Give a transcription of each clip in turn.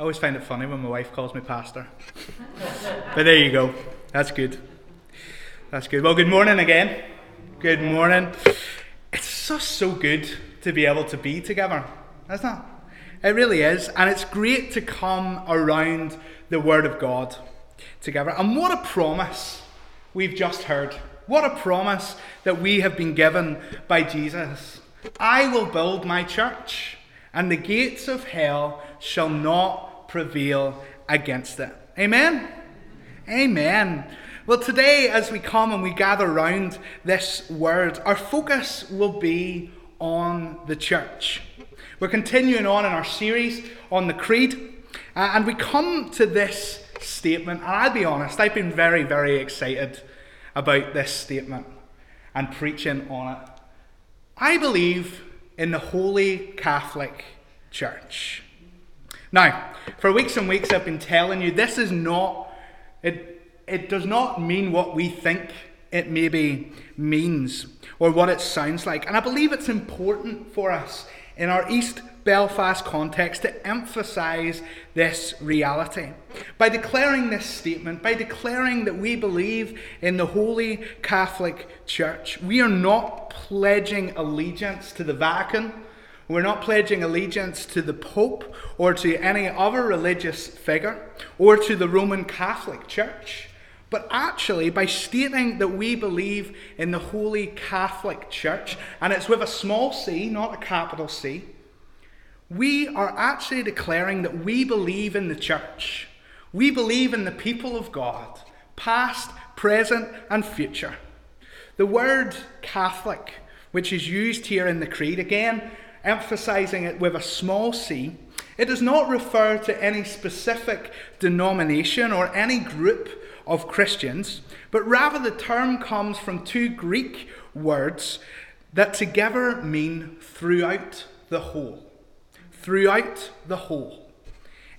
I always find it funny when my wife calls me pastor. but there you go. That's good. That's good. Well, good morning again. Good morning. It's just so good to be able to be together, isn't it? It really is. And it's great to come around the Word of God together. And what a promise we've just heard. What a promise that we have been given by Jesus. I will build my church, and the gates of hell shall not prevail against it. Amen? Amen. Well, today, as we come and we gather around this word, our focus will be on the church. We're continuing on in our series on the Creed, uh, and we come to this statement, and I'll be honest, I've been very, very excited about this statement and preaching on it. I believe in the Holy Catholic Church. Now, for weeks and weeks, I've been telling you this is not, it, it does not mean what we think it maybe means or what it sounds like. And I believe it's important for us in our East Belfast context to emphasize this reality. By declaring this statement, by declaring that we believe in the Holy Catholic Church, we are not pledging allegiance to the Vatican. We're not pledging allegiance to the Pope or to any other religious figure or to the Roman Catholic Church. But actually, by stating that we believe in the Holy Catholic Church, and it's with a small c, not a capital C, we are actually declaring that we believe in the church. We believe in the people of God, past, present, and future. The word Catholic, which is used here in the Creed, again, emphasizing it with a small c, it does not refer to any specific denomination or any group of Christians, but rather the term comes from two Greek words that together mean throughout the whole throughout the whole.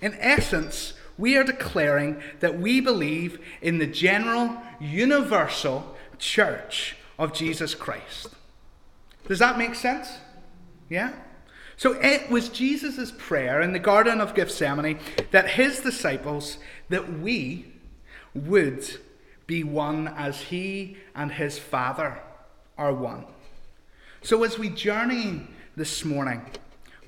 In essence, we are declaring that we believe in the general, universal church of Jesus Christ. Does that make sense? Yeah? So it was Jesus' prayer in the Garden of Gethsemane that his disciples, that we would be one as he and his Father are one. So as we journey this morning,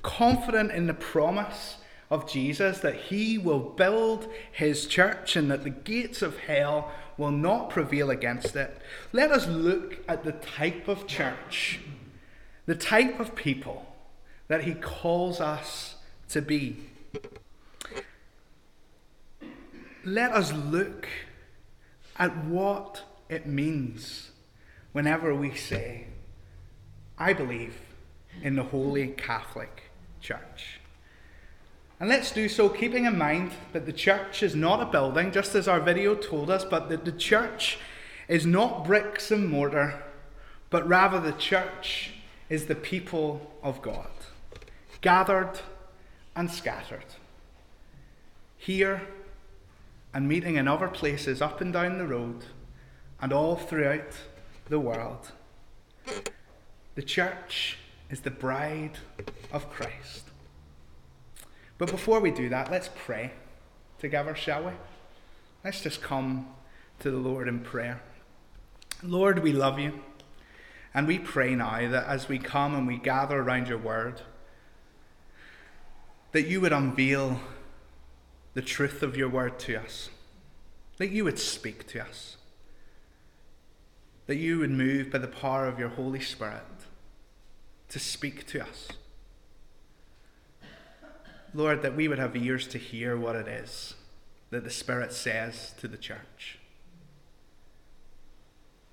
confident in the promise of Jesus that he will build his church and that the gates of hell will not prevail against it, let us look at the type of church, the type of people that he calls us to be. Let us look at what it means whenever we say, I believe in the Holy Catholic church. And let's do so keeping in mind that the church is not a building, just as our video told us, but that the church is not bricks and mortar, but rather the church is the people of God, gathered and scattered. Here and meeting in other places up and down the road and all throughout the world. The church is the bride of Christ. But before we do that, let's pray together, shall we? Let's just come to the Lord in prayer. Lord, we love you. And we pray now that as we come and we gather around your word, that you would unveil the truth of your word to us, that you would speak to us, that you would move by the power of your Holy Spirit to speak to us. Lord, that we would have ears to hear what it is that the Spirit says to the church.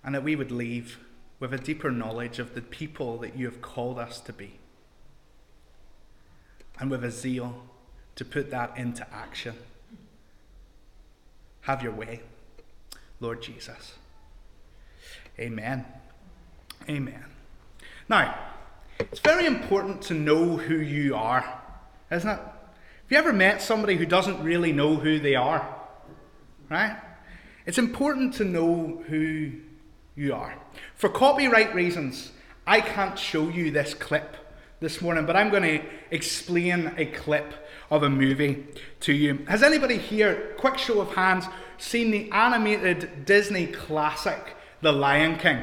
And that we would leave with a deeper knowledge of the people that you have called us to be. And with a zeal to put that into action. Have your way, Lord Jesus. Amen. Amen. Now, it's very important to know who you are, isn't it? Have you ever met somebody who doesn't really know who they are? Right? It's important to know who you are. For copyright reasons, I can't show you this clip this morning, but I'm going to explain a clip of a movie to you. Has anybody here, quick show of hands, seen the animated Disney classic, The Lion King?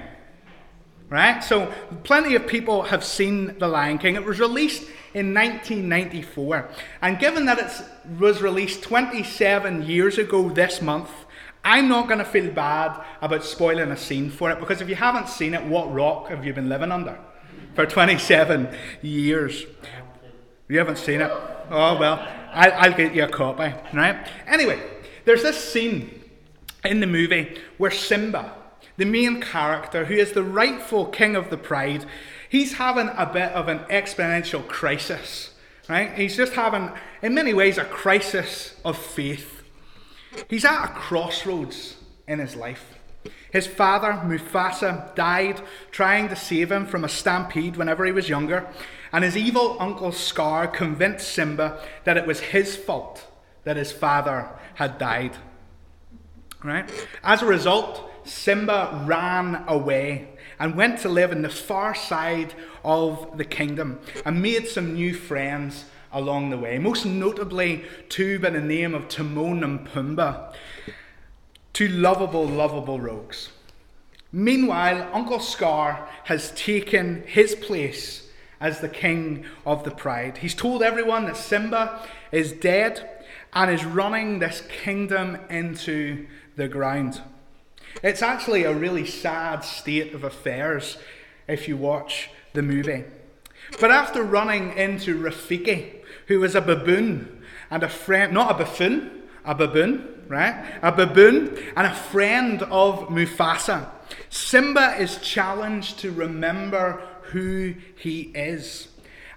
Right? So, plenty of people have seen The Lion King. It was released in 1994. And given that it was released 27 years ago this month, I'm not going to feel bad about spoiling a scene for it because if you haven't seen it, what rock have you been living under for 27 years? You haven't seen it? Oh, well, I'll, I'll get you a copy, right? Anyway, there's this scene in the movie where Simba, the main character, who is the rightful king of the pride, he's having a bit of an exponential crisis, right? He's just having, in many ways, a crisis of faith. He's at a crossroads in his life. His father, Mufasa, died trying to save him from a stampede whenever he was younger, and his evil uncle Scar convinced Simba that it was his fault that his father had died. Right? As a result, Simba ran away and went to live in the far side of the kingdom and made some new friends along the way. Most notably, two by the name of Timon and Pumbaa, two lovable, lovable rogues. Meanwhile, Uncle Scar has taken his place as the king of the pride. He's told everyone that Simba is dead and is running this kingdom into the ground. It's actually a really sad state of affairs if you watch the movie. But after running into Rafiki, who was a baboon and a friend, not a buffoon, a baboon, right? A baboon and a friend of Mufasa, Simba is challenged to remember who he is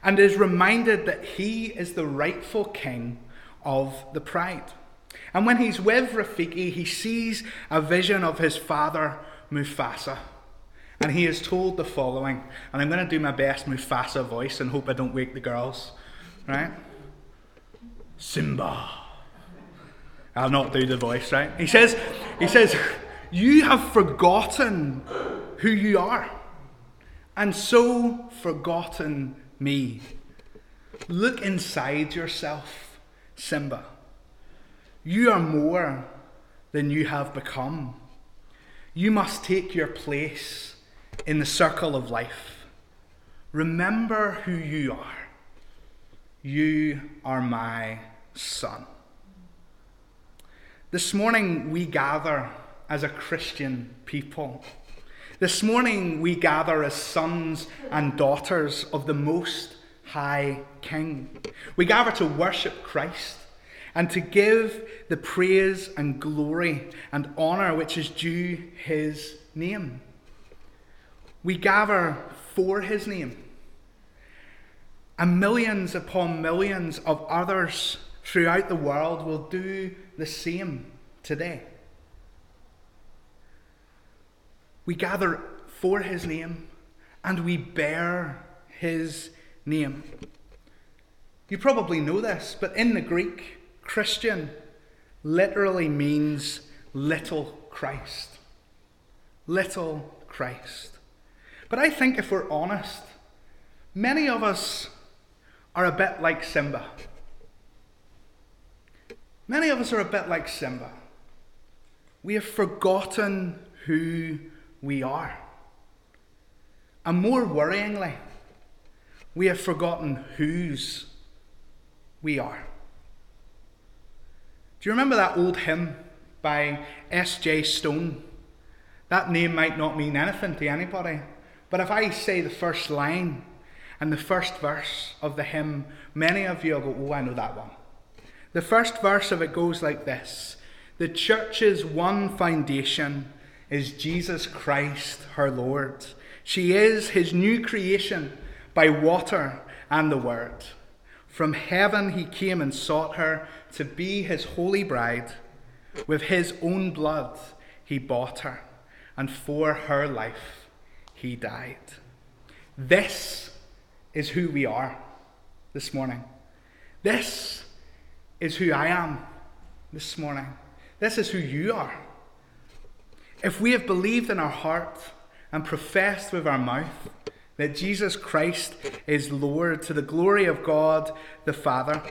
and is reminded that he is the rightful king of the pride. And when he's with Rafiki, he sees a vision of his father, Mufasa. And he is told the following, and I'm going to do my best Mufasa voice and hope I don't wake the girls, right? Simba. I'll not do the voice, right? He says, he says, you have forgotten who you are and so forgotten me. Look inside yourself, Simba. You are more than you have become. You must take your place in the circle of life. Remember who you are. You are my son. This morning we gather as a Christian people. This morning we gather as sons and daughters of the Most High King. We gather to worship Christ and to give the praise and glory and honour which is due his name. We gather for his name. And millions upon millions of others throughout the world will do the same today. We gather for his name and we bear his name. You probably know this, but in the Greek, Christian literally means little Christ. Little Christ. But I think if we're honest, many of us are a bit like Simba. Many of us are a bit like Simba. We have forgotten who we are. And more worryingly, we have forgotten whose we are. Do you remember that old hymn by S.J. Stone? That name might not mean anything to anybody, but if I say the first line and the first verse of the hymn, many of you will go, Oh, I know that one. The first verse of it goes like this The church's one foundation is Jesus Christ, her Lord. She is his new creation by water and the word. From heaven he came and sought her to be his holy bride. With his own blood he bought her, and for her life he died. This is who we are this morning. This is who I am this morning. This is who you are. If we have believed in our heart and professed with our mouth that Jesus Christ is Lord to the glory of God the Father,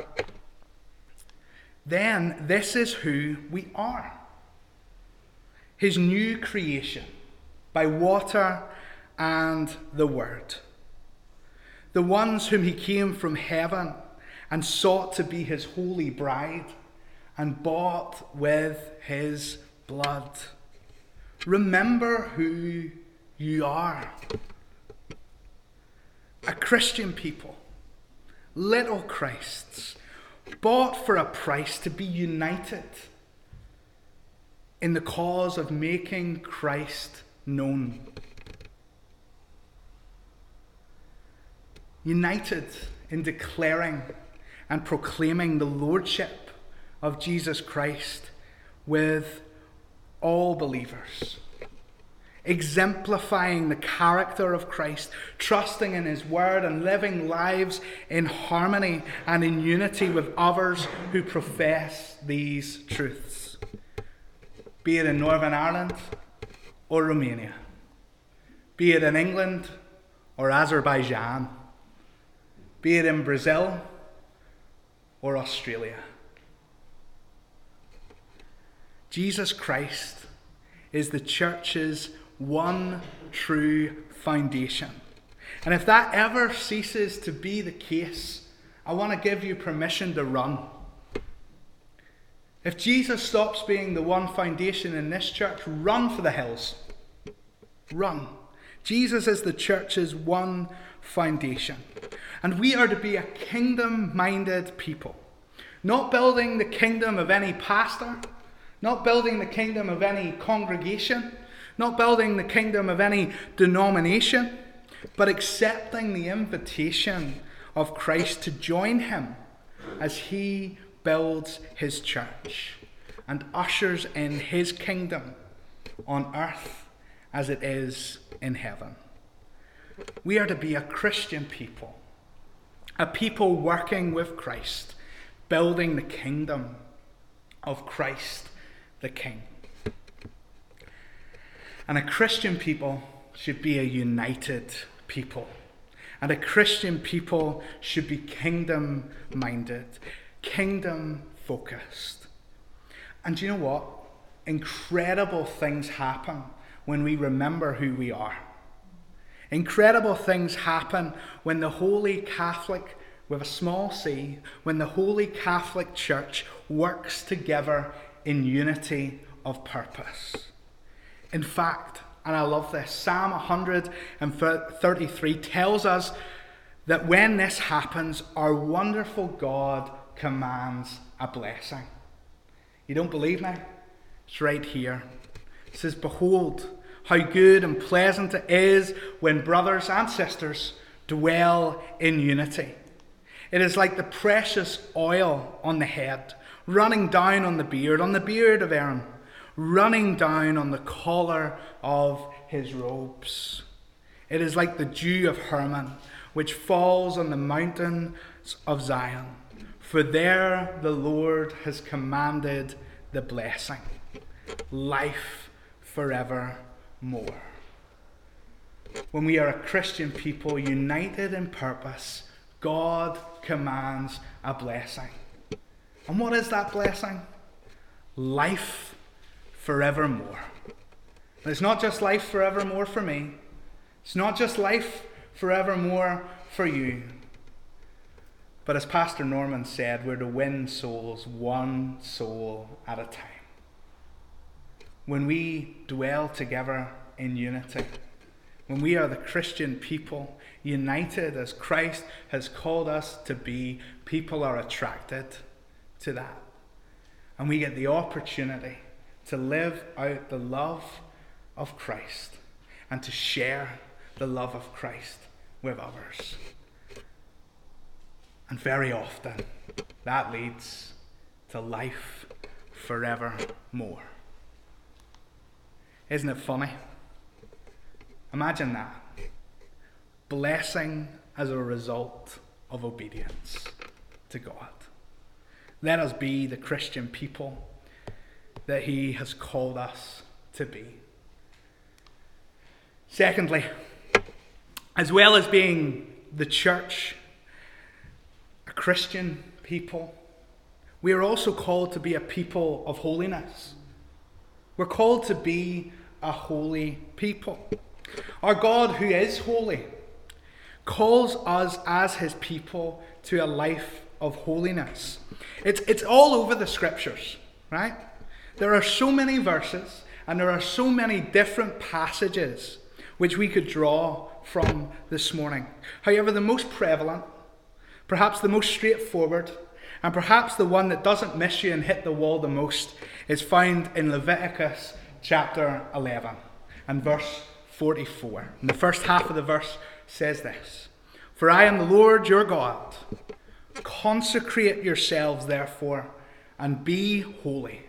then this is who we are. His new creation by water and the Word. The ones whom he came from heaven and sought to be his holy bride and bought with his blood. Remember who you are. A Christian people, little Christs, bought for a price to be united in the cause of making Christ known. United in declaring and proclaiming the Lordship of Jesus Christ with all believers exemplifying the character of Christ, trusting in His Word, and living lives in harmony and in unity with others who profess these truths, be it in Northern Ireland or Romania, be it in England or Azerbaijan, be it in Brazil or Australia. Jesus Christ is the church's one true foundation. And if that ever ceases to be the case, I want to give you permission to run. If Jesus stops being the one foundation in this church, run for the hills. Run. Jesus is the church's one foundation. And we are to be a kingdom minded people, not building the kingdom of any pastor, not building the kingdom of any congregation, not building the kingdom of any denomination, but accepting the invitation of Christ to join him as he builds his church and ushers in his kingdom on earth as it is in heaven. We are to be a Christian people, a people working with Christ, building the kingdom of Christ the King. And a Christian people should be a united people. And a Christian people should be kingdom minded, kingdom focused. And you know what? Incredible things happen when we remember who we are. Incredible things happen when the Holy Catholic, with a small c, when the Holy Catholic Church works together in unity of purpose. In fact, and I love this, Psalm 133 tells us that when this happens, our wonderful God commands a blessing. You don't believe me? It's right here. It says, Behold, how good and pleasant it is when brothers and sisters dwell in unity. It is like the precious oil on the head, running down on the beard, on the beard of Aaron running down on the collar of his robes. It is like the dew of Hermon, which falls on the mountains of Zion. For there the Lord has commanded the blessing, life forevermore. When we are a Christian people united in purpose, God commands a blessing. And what is that blessing? Life forevermore. And it's not just life forevermore for me, it's not just life forevermore for you. But as Pastor Norman said, we're to win souls one soul at a time. When we dwell together in unity, when we are the Christian people, united as Christ has called us to be, people are attracted to that. And we get the opportunity to live out the love of Christ and to share the love of Christ with others. And very often, that leads to life forevermore. Isn't it funny? Imagine that. Blessing as a result of obedience to God. Let us be the Christian people that He has called us to be. Secondly, as well as being the church, a Christian people, we are also called to be a people of holiness. We're called to be a holy people. Our God, who is holy, calls us as his people to a life of holiness. It's, it's all over the scriptures, right? There are so many verses and there are so many different passages which we could draw from this morning. However, the most prevalent, perhaps the most straightforward, and perhaps the one that doesn't miss you and hit the wall the most is found in Leviticus chapter 11 and verse 44. And the first half of the verse says this For I am the Lord your God. Consecrate yourselves, therefore, and be holy,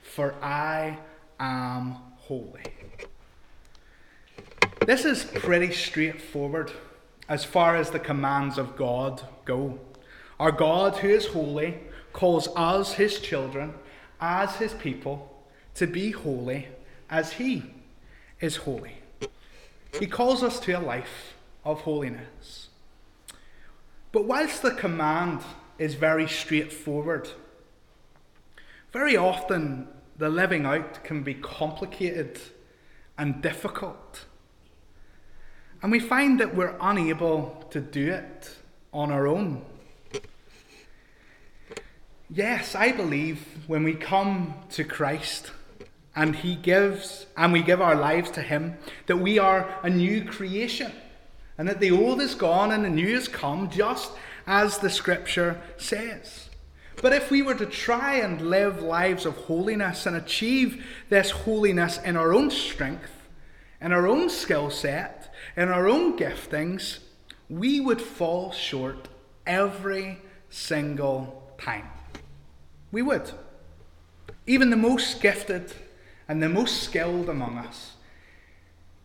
for I am holy. This is pretty straightforward as far as the commands of God go. Our God, who is holy, calls us, his children, as his people, to be holy as he is holy. He calls us to a life of holiness. But whilst the command is very straightforward, very often the living out can be complicated and difficult. And we find that we're unable to do it on our own. Yes, I believe when we come to Christ and He gives, and we give our lives to Him, that we are a new creation and that the old is gone and the new has come, just as the Scripture says. But if we were to try and live lives of holiness and achieve this holiness in our own strength, in our own skill set, in our own giftings, we would fall short every single time. We would. Even the most gifted and the most skilled among us,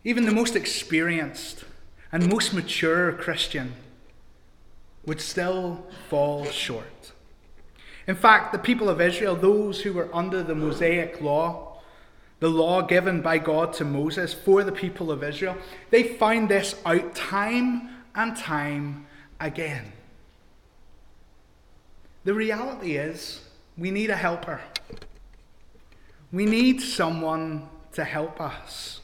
even the most experienced and most mature Christian, would still fall short. In fact, the people of Israel, those who were under the Mosaic law, the law given by God to Moses for the people of Israel, they found this out time and time again. The reality is, we need a helper. We need someone to help us.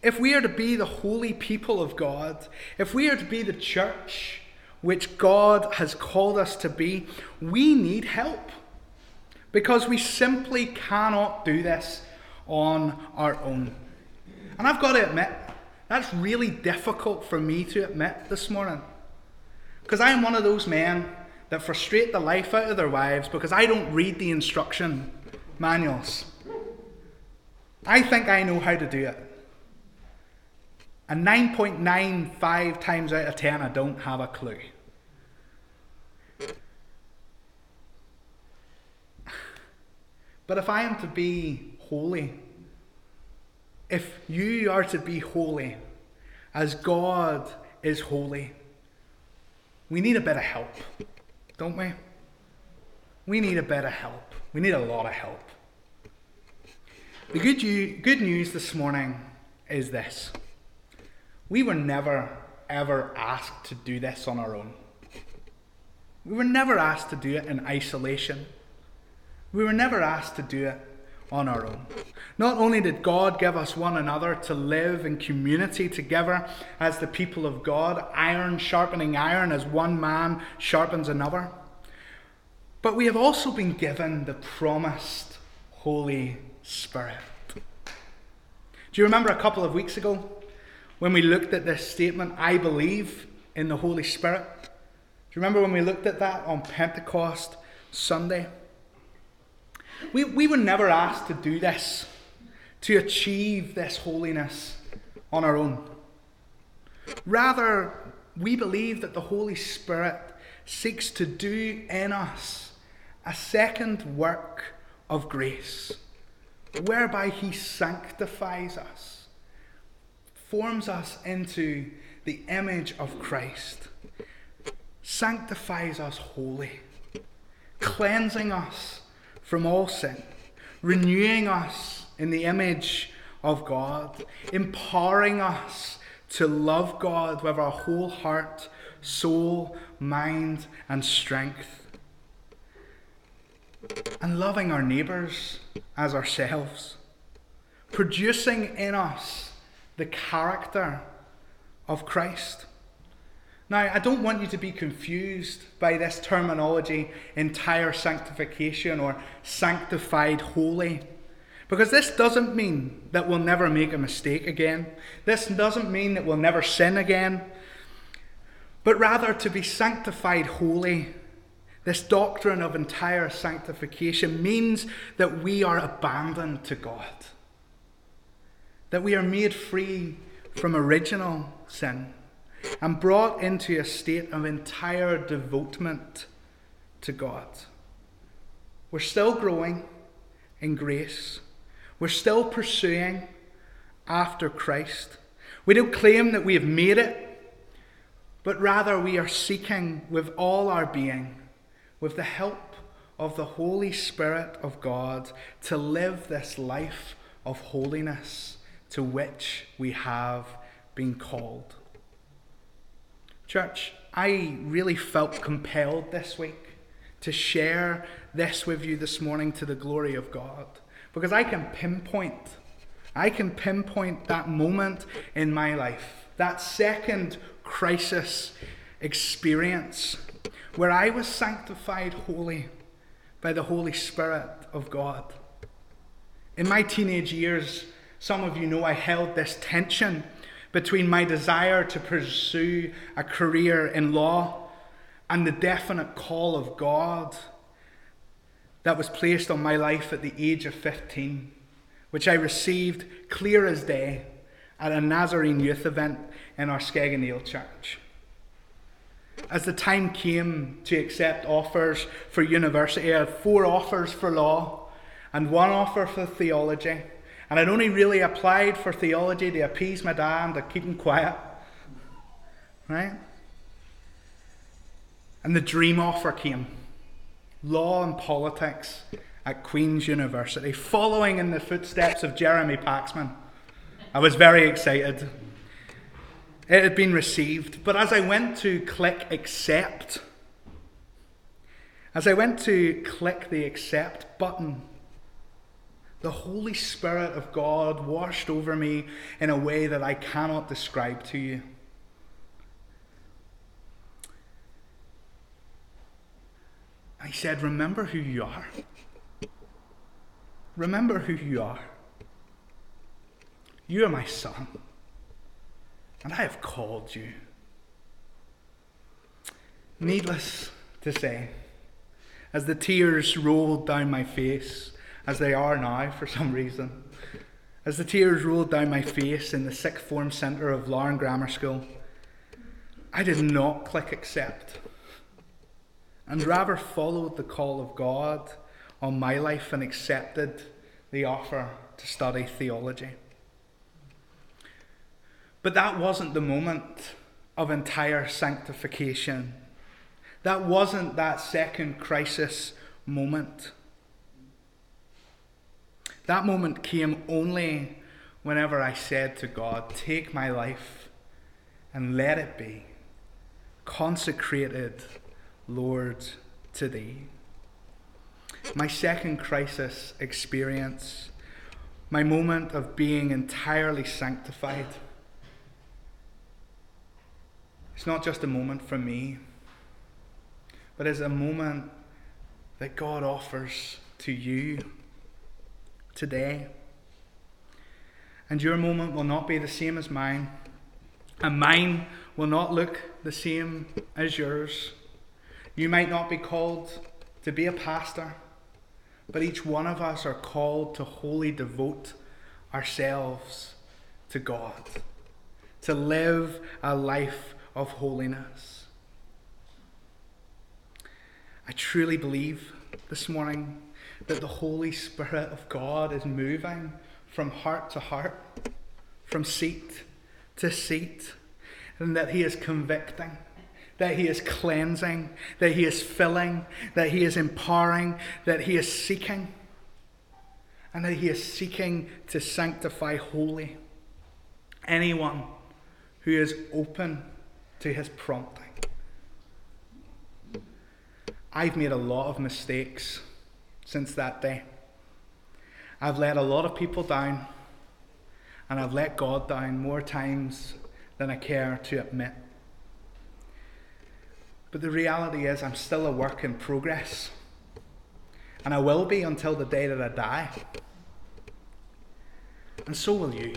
If we are to be the holy people of God, if we are to be the church which God has called us to be, we need help. Because we simply cannot do this on our own. And I've got to admit, that's really difficult for me to admit this morning. Because I am one of those men that frustrate the life out of their wives because I don't read the instruction manuals. I think I know how to do it. And 9.95 times out of 10, I don't have a clue. But if I am to be holy, if you are to be holy as God is holy, we need a bit of help don't we? We need a bit of help. We need a lot of help. The good, good news this morning is this we were never, ever asked to do this on our own. We were never asked to do it in isolation. We were never asked to do it on our own. Not only did God give us one another to live in community together as the people of God, iron sharpening iron as one man sharpens another, but we have also been given the promised Holy Spirit. Do you remember a couple of weeks ago when we looked at this statement, I believe in the Holy Spirit? Do you remember when we looked at that on Pentecost Sunday? We, we were never asked to do this, to achieve this holiness on our own. Rather, we believe that the Holy Spirit seeks to do in us a second work of grace, whereby He sanctifies us, forms us into the image of Christ, sanctifies us wholly, cleansing us from all sin, renewing us in the image of God, empowering us to love God with our whole heart, soul, mind, and strength. And loving our neighbours as ourselves, producing in us the character of Christ. Now, I don't want you to be confused by this terminology, entire sanctification or sanctified wholly. Because this doesn't mean that we'll never make a mistake again. This doesn't mean that we'll never sin again. But rather to be sanctified wholly. This doctrine of entire sanctification means that we are abandoned to God, that we are made free from original sin and brought into a state of entire devotement to God. We're still growing in grace. We're still pursuing after Christ. We don't claim that we have made it, but rather we are seeking with all our being, with the help of the Holy Spirit of God, to live this life of holiness to which we have been called. Church, I really felt compelled this week to share this with you this morning to the glory of God. Because I can pinpoint, I can pinpoint that moment in my life, that second crisis experience where I was sanctified wholly by the Holy Spirit of God. In my teenage years, some of you know I held this tension between my desire to pursue a career in law and the definite call of God that was placed on my life at the age of 15, which I received clear as day at a Nazarene youth event in our Skegoneill church. As the time came to accept offers for university, I had four offers for law and one offer for theology. And I'd only really applied for theology to appease my dad and to keep him quiet. Right? And the dream offer came law and politics at Queen's University, following in the footsteps of Jeremy Paxman. I was very excited. It had been received, but as I went to click accept, as I went to click the accept button, the Holy Spirit of God washed over me in a way that I cannot describe to you. I said, Remember who you are. Remember who you are. You are my son, and I have called you. Needless to say, as the tears rolled down my face, as they are now for some reason. As the tears rolled down my face in the sixth form centre of Larne Grammar School, I did not click accept and rather followed the call of God on my life and accepted the offer to study theology. But that wasn't the moment of entire sanctification. That wasn't that second crisis moment. That moment came only whenever I said to God, Take my life and let it be consecrated, Lord, to Thee. My second crisis experience, my moment of being entirely sanctified, it's not just a moment for me, but it's a moment that God offers to you today. And your moment will not be the same as mine, and mine will not look the same as yours. You might not be called to be a pastor, but each one of us are called to wholly devote ourselves to God, to live a life of holiness. I truly believe this morning that the Holy Spirit of God is moving from heart to heart, from seat to seat, and that He is convicting, that He is cleansing, that He is filling, that He is empowering, that He is seeking, and that He is seeking to sanctify wholly anyone who is open to His prompting. I've made a lot of mistakes since that day. I've let a lot of people down, and I've let God down more times than I care to admit. But the reality is, I'm still a work in progress, and I will be until the day that I die. And so will you.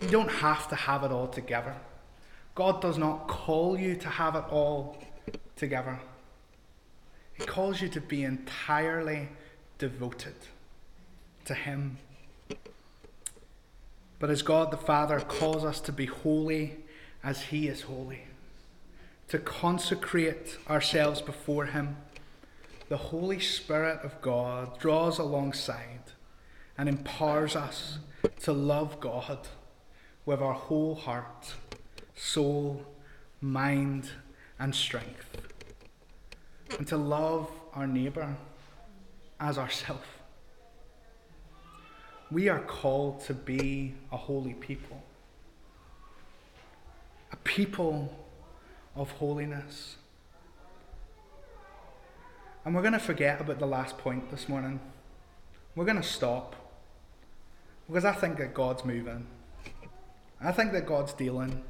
You don't have to have it all together. God does not call you to have it all together. He calls you to be entirely devoted to Him. But as God the Father calls us to be holy as He is holy, to consecrate ourselves before Him, the Holy Spirit of God draws alongside and empowers us to love God with our whole heart, soul, mind, and strength and to love our neighbour as ourselves. We are called to be a holy people, a people of holiness. And we're going to forget about the last point this morning. We're going to stop because I think that God's moving. I think that God's dealing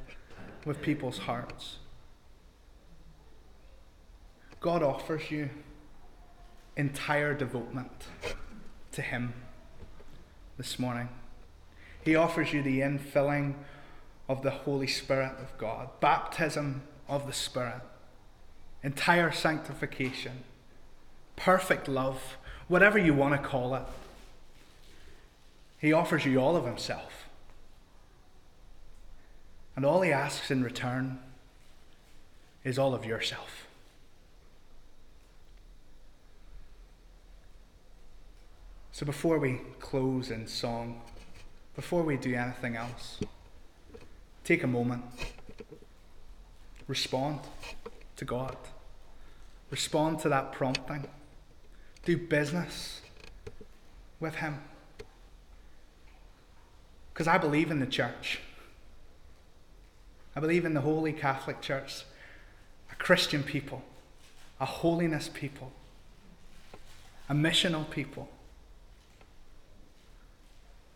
with people's hearts. God offers you entire devotement to Him this morning. He offers you the infilling of the Holy Spirit of God, baptism of the Spirit, entire sanctification, perfect love, whatever you want to call it. He offers you all of Himself. And all He asks in return is all of yourself. So before we close in song, before we do anything else, take a moment, respond to God, respond to that prompting, do business with Him. Because I believe in the church. I believe in the Holy Catholic Church, a Christian people, a holiness people, a missional people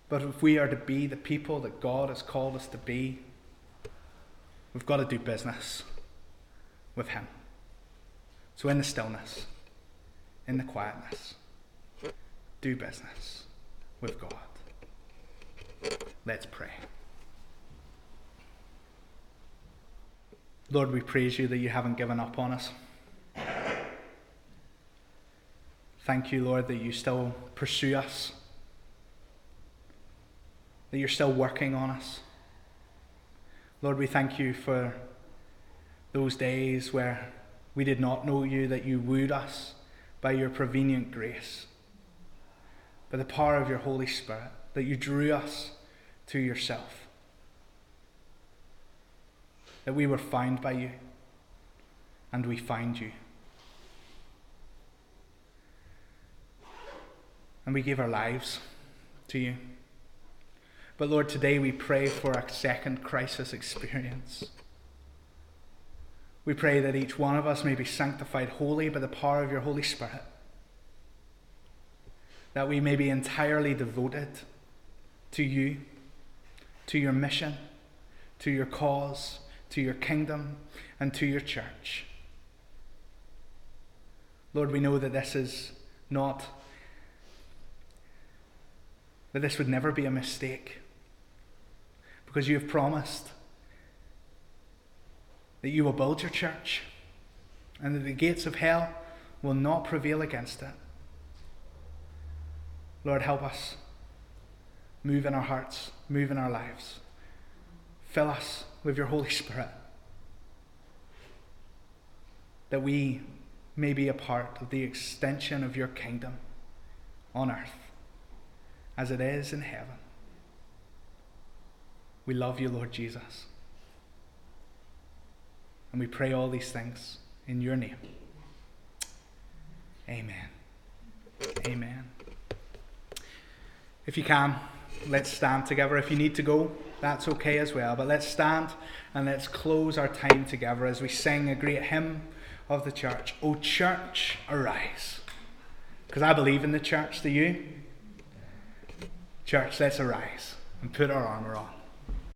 but if we are to be the people that God has called us to be, we've got to do business with Him. So, in the stillness, in the quietness, do business with God. Let's pray. Lord, we praise you that you haven't given up on us. Thank you, Lord, that you still pursue us that you're still working on us. Lord, we thank you for those days where we did not know you, that you wooed us by your prevenient grace, by the power of your Holy Spirit, that you drew us to yourself, that we were found by you, and we find you. And we give our lives to you. But Lord, today we pray for a second crisis experience. We pray that each one of us may be sanctified wholly by the power of your Holy Spirit. That we may be entirely devoted to you, to your mission, to your cause, to your kingdom, and to your church. Lord, we know that this is not, that this would never be a mistake because you have promised that you will build your church and that the gates of hell will not prevail against it. Lord, help us. Move in our hearts, move in our lives. Fill us with your Holy Spirit that we may be a part of the extension of your kingdom on earth as it is in heaven. We love you, Lord Jesus. And we pray all these things in your name. Amen. Amen. If you can, let's stand together. If you need to go, that's okay as well. But let's stand and let's close our time together as we sing a great hymn of the church. O church, arise. Because I believe in the church. Do you? Church, let's arise and put our armour on.